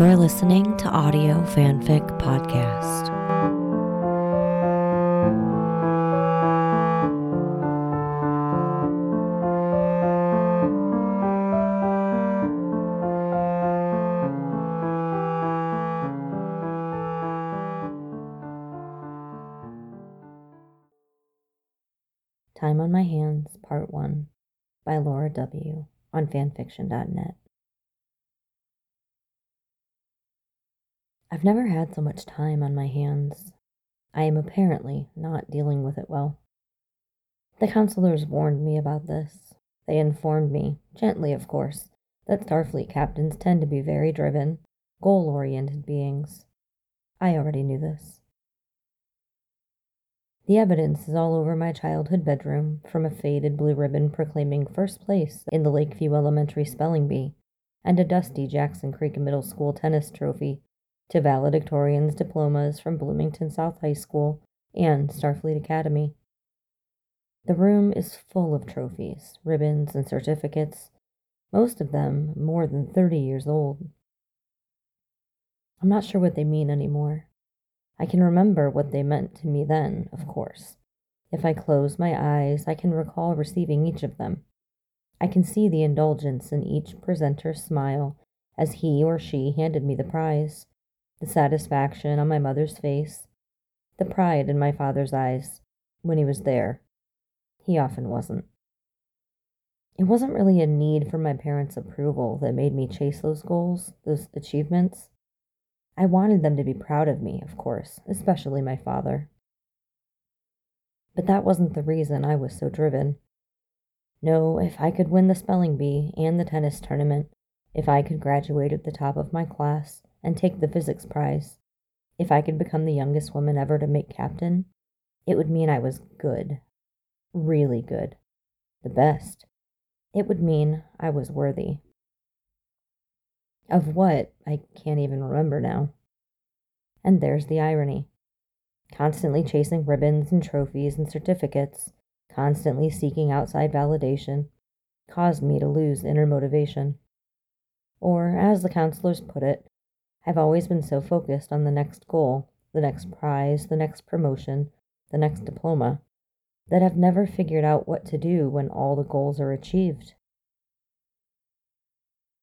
You're listening to Audio Fanfic Podcast. Time on My Hands, Part 1 by Laura W. on fanfiction.net. I've never had so much time on my hands. I am apparently not dealing with it well. The counselors warned me about this. They informed me, gently of course, that Starfleet captains tend to be very driven, goal oriented beings. I already knew this. The evidence is all over my childhood bedroom, from a faded blue ribbon proclaiming first place in the Lakeview Elementary Spelling Bee, and a dusty Jackson Creek Middle School tennis trophy, to valedictorians' diplomas from Bloomington South High School and Starfleet Academy. The room is full of trophies, ribbons, and certificates, most of them more than 30 years old. I'm not sure what they mean anymore. I can remember what they meant to me then, of course. If I close my eyes, I can recall receiving each of them. I can see the indulgence in each presenter's smile as he or she handed me the prize, the satisfaction on my mother's face, the pride in my father's eyes when he was there. He often wasn't. It wasn't really a need for my parents' approval that made me chase those goals, those achievements. I wanted them to be proud of me, of course, especially my father. But that wasn't the reason I was so driven. No, if I could win the spelling bee and the tennis tournament, if I could graduate at the top of my class and take the physics prize, if I could become the youngest woman ever to make captain, it would mean I was good. Really good. The best. It would mean I was worthy. Of what, I can't even remember now. And there's the irony. Constantly chasing ribbons and trophies and certificates, constantly seeking outside validation, caused me to lose inner motivation. Or, as the counselors put it, I've always been so focused on the next goal, the next prize, the next promotion, the next diploma, that I've never figured out what to do when all the goals are achieved.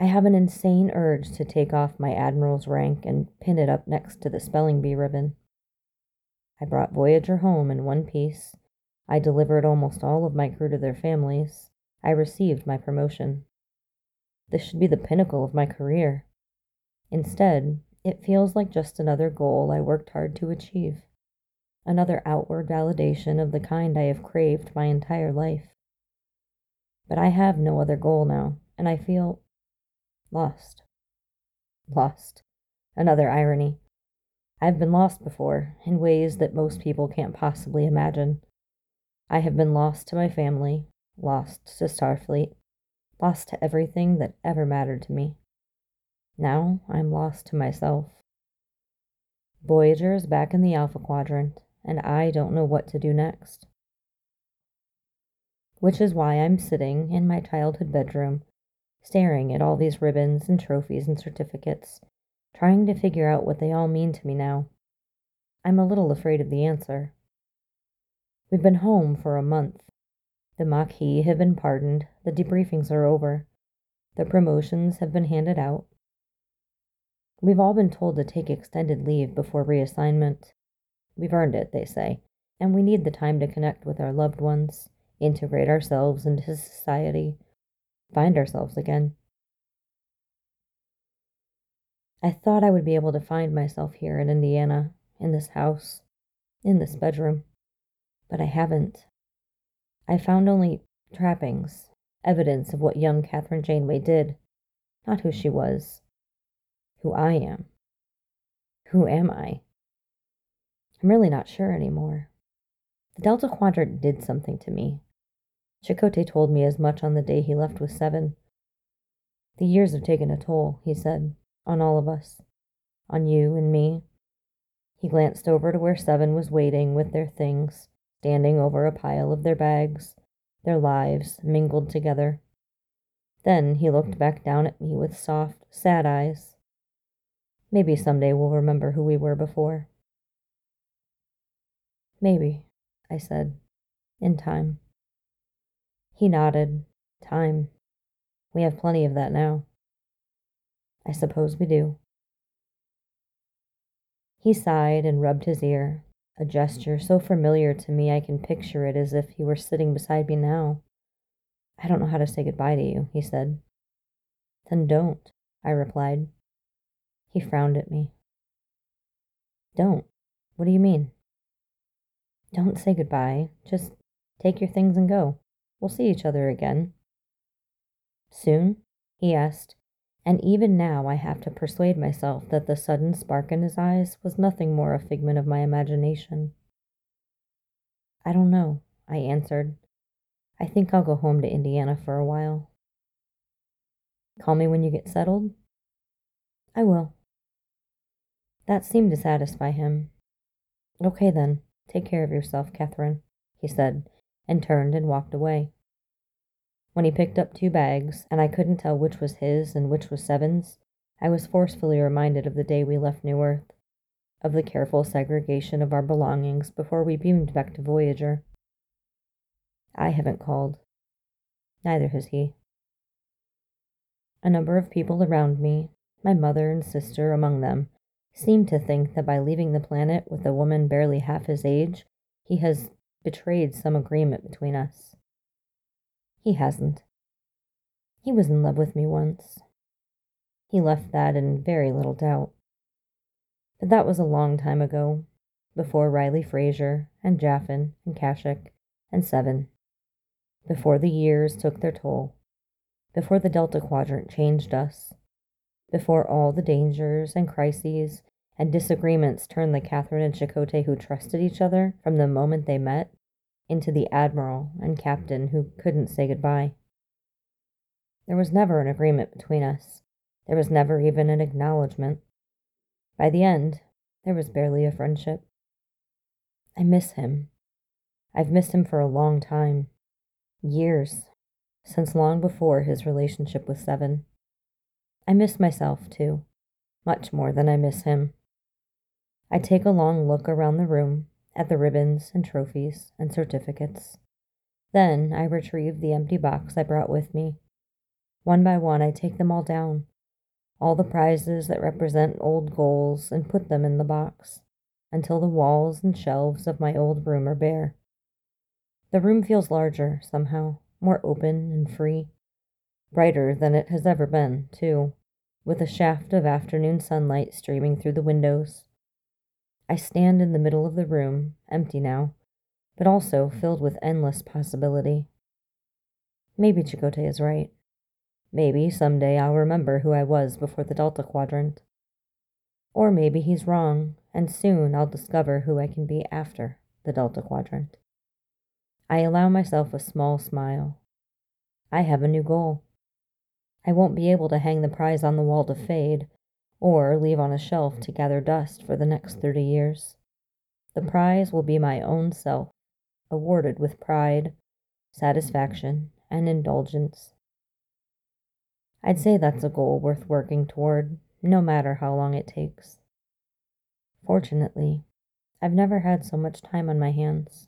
I have an insane urge to take off my admiral's rank and pin it up next to the spelling bee ribbon. I brought Voyager home in one piece. I delivered almost all of my crew to their families. I received my promotion. This should be the pinnacle of my career. Instead, it feels like just another goal I worked hard to achieve, another outward validation of the kind I have craved my entire life. But I have no other goal now, and I feel Lost. Lost. Another irony. I've been lost before, in ways that most people can't possibly imagine. I have been lost to my family, lost to Starfleet, lost to everything that ever mattered to me. Now I'm lost to myself. Voyager is back in the Alpha Quadrant, and I don't know what to do next. Which is why I'm sitting in my childhood bedroom staring at all these ribbons and trophies and certificates, trying to figure out what they all mean to me now. I'm a little afraid of the answer. We've been home for a month. The Maquis have been pardoned, the debriefings are over, the promotions have been handed out. We've all been told to take extended leave before reassignment. We've earned it, they say, and we need the time to connect with our loved ones, integrate ourselves into society, find ourselves again. I thought I would be able to find myself here in Indiana, in this house, in this bedroom, but I haven't. I found only trappings, evidence of what young Kathryn Janeway did, not who she was, who I am. Who am I? I'm really not sure anymore. The Delta Quadrant did something to me, Chakotay told me as much on the day he left with Seven. The years have taken a toll, he said, on all of us, on you and me. He glanced over to where Seven was waiting with their things, standing over a pile of their bags, their lives mingled together. Then he looked back down at me with soft, sad eyes. Maybe someday we'll remember who we were before. Maybe, I said, in time. He nodded. Time. We have plenty of that now. I suppose we do. He sighed and rubbed his ear, a gesture so familiar to me I can picture it as if he were sitting beside me now. I don't know how to say goodbye to you, he said. Then don't, I replied. He frowned at me. Don't? What do you mean? Don't say goodbye. Just take your things and go. We'll see each other again. Soon? he asked, and even now I have to persuade myself that the sudden spark in his eyes was nothing more a figment of my imagination. I don't know, I answered. I think I'll go home to Indiana for a while. Call me when you get settled? I will. That seemed to satisfy him. Okay then, take care of yourself, Kathryn, he said, and turned and walked away. When he picked up two bags, and I couldn't tell which was his and which was Seven's, I was forcefully reminded of the day we left New Earth, of the careful segregation of our belongings before we beamed back to Voyager. I haven't called. Neither has he. A number of people around me, my mother and sister among them, seem to think that by leaving the planet with a woman barely half his age, he has betrayed some agreement between us. He hasn't. He was in love with me once. He left that in very little doubt. But that was a long time ago, before Riley Frazier and Jaffen and Kashyk and Seven, before the years took their toll, before the Delta Quadrant changed us, before all the dangers and crises and disagreements turned the Kathryn and Chakotay who trusted each other from the moment they met into the admiral and captain who couldn't say goodbye. There was never an agreement between us. There was never even an acknowledgement. By the end, there was barely a friendship. I miss him. I've missed him for a long time. Years. Since long before his relationship with Seven. I miss myself, too. Much more than I miss him. I take a long look around the room at the ribbons and trophies and certificates. Then I retrieve the empty box I brought with me. One by one, I take them all down, all the prizes that represent old goals, and put them in the box until the walls and shelves of my old room are bare. The room feels larger, somehow, more open and free, brighter than it has ever been, too, with a shaft of afternoon sunlight streaming through the windows I stand in the middle of the room, empty now, but also filled with endless possibility. Maybe Chakotay is right. Maybe someday I'll remember who I was before the Delta Quadrant. Or maybe he's wrong, and soon I'll discover who I can be after the Delta Quadrant. I allow myself a small smile. I have a new goal. I won't be able to hang the prize on the wall to fade, or leave on a shelf to gather dust for the next 30 years. The prize will be my own self, awarded with pride, satisfaction, and indulgence. I'd say that's a goal worth working toward, no matter how long it takes. Fortunately, I've never had so much time on my hands.